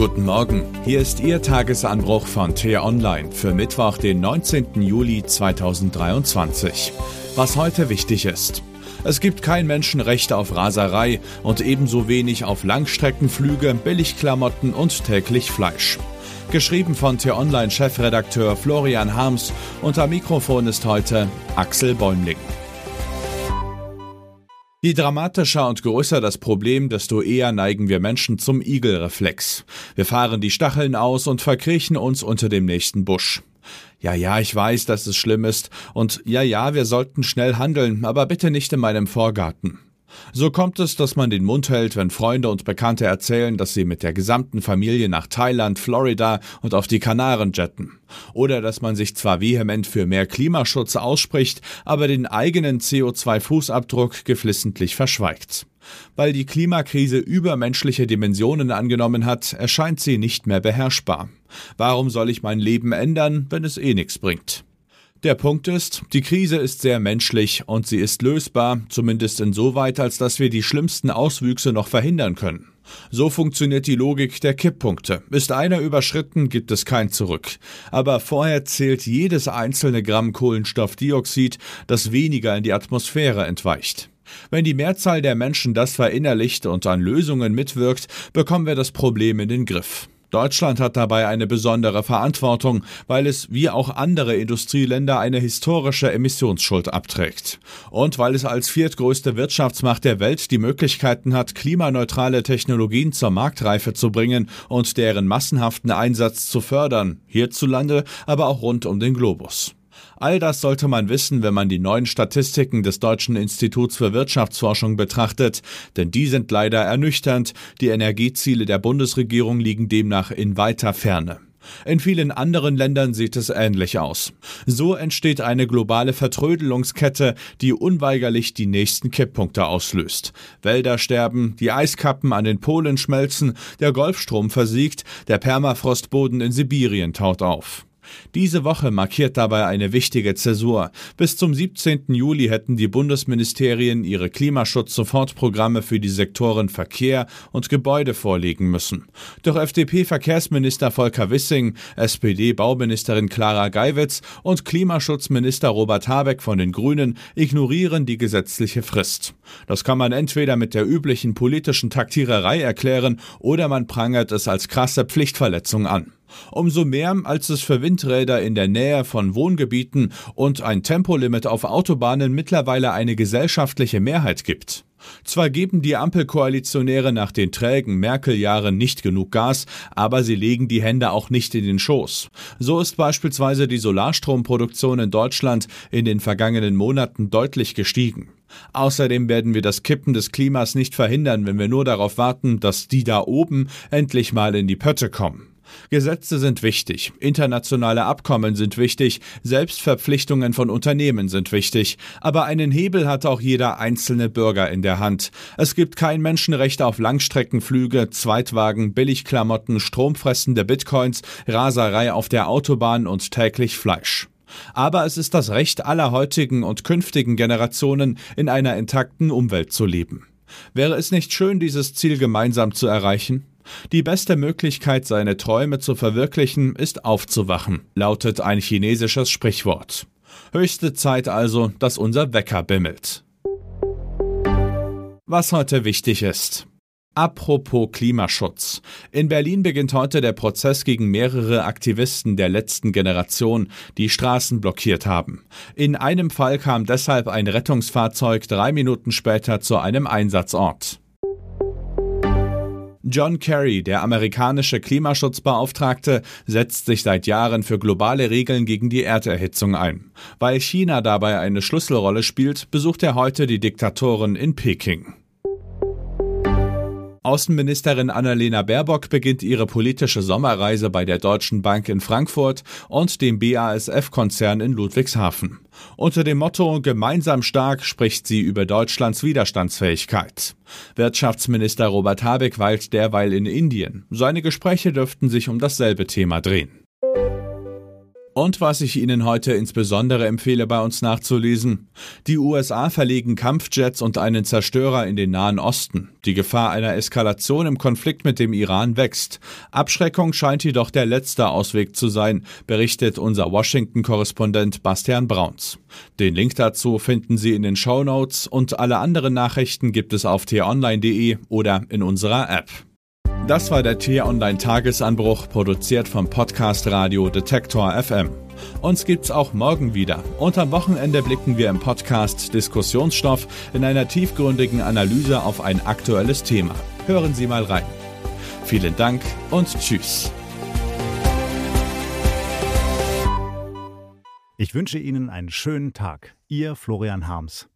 Guten Morgen, hier ist Ihr Tagesanbruch von T-Online für Mittwoch, den 19. Juli 2023. Was heute wichtig ist. Es gibt kein Menschenrecht auf Raserei und ebenso wenig auf Langstreckenflüge, Billigklamotten und täglich Fleisch. Geschrieben von T-Online-Chefredakteur Florian Harms am Mikrofon ist heute Axel Bäumling. Je dramatischer und größer das Problem, desto eher neigen wir Menschen zum Igelreflex. Wir fahren die Stacheln aus und verkriechen uns unter dem nächsten Busch. Ja, ja, ich weiß, dass es schlimm ist, und ja, ja, wir sollten schnell handeln, aber bitte nicht in meinem Vorgarten. So kommt es, dass man den Mund hält, wenn Freunde und Bekannte erzählen, dass sie mit der gesamten Familie nach Thailand, Florida und auf die Kanaren jetten. Oder dass man sich zwar vehement für mehr Klimaschutz ausspricht, aber den eigenen CO2-Fußabdruck geflissentlich verschweigt. Weil die Klimakrise übermenschliche Dimensionen angenommen hat, erscheint sie nicht mehr beherrschbar. Warum soll ich mein Leben ändern, wenn es eh nichts bringt? Der Punkt ist, die Krise ist sehr menschlich und sie ist lösbar, zumindest insoweit, als dass wir die schlimmsten Auswüchse noch verhindern können. So funktioniert die Logik der Kipppunkte. Ist einer überschritten, gibt es kein Zurück. Aber vorher zählt jedes einzelne Gramm Kohlenstoffdioxid, das weniger in die Atmosphäre entweicht. Wenn die Mehrzahl der Menschen das verinnerlicht und an Lösungen mitwirkt, bekommen wir das Problem in den Griff. Deutschland hat dabei eine besondere Verantwortung, weil es wie auch andere Industrieländer eine historische Emissionsschuld abträgt. Und weil es als viertgrößte Wirtschaftsmacht der Welt die Möglichkeiten hat, klimaneutrale Technologien zur Marktreife zu bringen und deren massenhaften Einsatz zu fördern, hierzulande, aber auch rund um den Globus. All das sollte man wissen, wenn man die neuen Statistiken des Deutschen Instituts für Wirtschaftsforschung betrachtet, denn die sind leider ernüchternd, die Energieziele der Bundesregierung liegen demnach in weiter Ferne. In vielen anderen Ländern sieht es ähnlich aus. So entsteht eine globale Vertrödelungskette, die unweigerlich die nächsten Kipppunkte auslöst. Wälder sterben, die Eiskappen an den Polen schmelzen, der Golfstrom versiegt, der Permafrostboden in Sibirien taut auf. Diese Woche markiert dabei eine wichtige Zäsur. Bis zum 17. Juli hätten die Bundesministerien ihre Klimaschutz-Sofortprogramme für die Sektoren Verkehr und Gebäude vorlegen müssen. Doch FDP-Verkehrsminister Volker Wissing, SPD-Bauministerin Clara Geiwitz und Klimaschutzminister Robert Habeck von den Grünen ignorieren die gesetzliche Frist. Das kann man entweder mit der üblichen politischen Taktiererei erklären oder man prangert es als krasse Pflichtverletzung an. Umso mehr, als es für Windräder in der Nähe von Wohngebieten und ein Tempolimit auf Autobahnen mittlerweile eine gesellschaftliche Mehrheit gibt. Zwar geben die Ampelkoalitionäre nach den trägen Merkel-Jahren nicht genug Gas, aber sie legen die Hände auch nicht in den Schoß. So ist beispielsweise die Solarstromproduktion in Deutschland in den vergangenen Monaten deutlich gestiegen. Außerdem werden wir das Kippen des Klimas nicht verhindern, wenn wir nur darauf warten, dass die da oben endlich mal in die Pötte kommen. Gesetze sind wichtig, internationale Abkommen sind wichtig, Selbstverpflichtungen von Unternehmen sind wichtig, aber einen Hebel hat auch jeder einzelne Bürger in der Hand. Es gibt kein Menschenrecht auf Langstreckenflüge, Zweitwagen, Billigklamotten, stromfressende Bitcoins, Raserei auf der Autobahn und täglich Fleisch. Aber es ist das Recht aller heutigen und künftigen Generationen, in einer intakten Umwelt zu leben. Wäre es nicht schön, dieses Ziel gemeinsam zu erreichen? Die beste Möglichkeit, seine Träume zu verwirklichen, ist aufzuwachen, lautet ein chinesisches Sprichwort. Höchste Zeit also, dass unser Wecker bimmelt. Was heute wichtig ist. Apropos Klimaschutz. In Berlin beginnt heute der Prozess gegen mehrere Aktivisten der letzten Generation, die Straßen blockiert haben. In einem Fall kam deshalb ein Rettungsfahrzeug drei Minuten später zu einem Einsatzort. John Kerry, der amerikanische Klimaschutzbeauftragte, setzt sich seit Jahren für globale Regeln gegen die Erderhitzung ein. Weil China dabei eine Schlüsselrolle spielt, besucht er heute die Diktatoren in Peking. Außenministerin Annalena Baerbock beginnt ihre politische Sommerreise bei der Deutschen Bank in Frankfurt und dem BASF-Konzern in Ludwigshafen. Unter dem Motto Gemeinsam stark spricht sie über Deutschlands Widerstandsfähigkeit. Wirtschaftsminister Robert Habeck weilt derweil in Indien. Seine Gespräche dürften sich um dasselbe Thema drehen. Und was ich Ihnen heute insbesondere empfehle, bei uns nachzulesen. Die USA verlegen Kampfjets und einen Zerstörer in den Nahen Osten. Die Gefahr einer Eskalation im Konflikt mit dem Iran wächst. Abschreckung scheint jedoch der letzte Ausweg zu sein, berichtet unser Washington-Korrespondent Bastian Brauns. Den Link dazu finden Sie in den Show Notes und alle anderen Nachrichten gibt es auf t-online.de oder in unserer App. Das war der T-Online Tagesanbruch, produziert vom Podcast Radio Detektor FM. Uns gibt's auch morgen wieder. Und am Wochenende blicken wir im Podcast Diskussionsstoff in einer tiefgründigen Analyse auf ein aktuelles Thema. Hören Sie mal rein. Vielen Dank und Tschüss. Ich wünsche Ihnen einen schönen Tag. Ihr Florian Harms.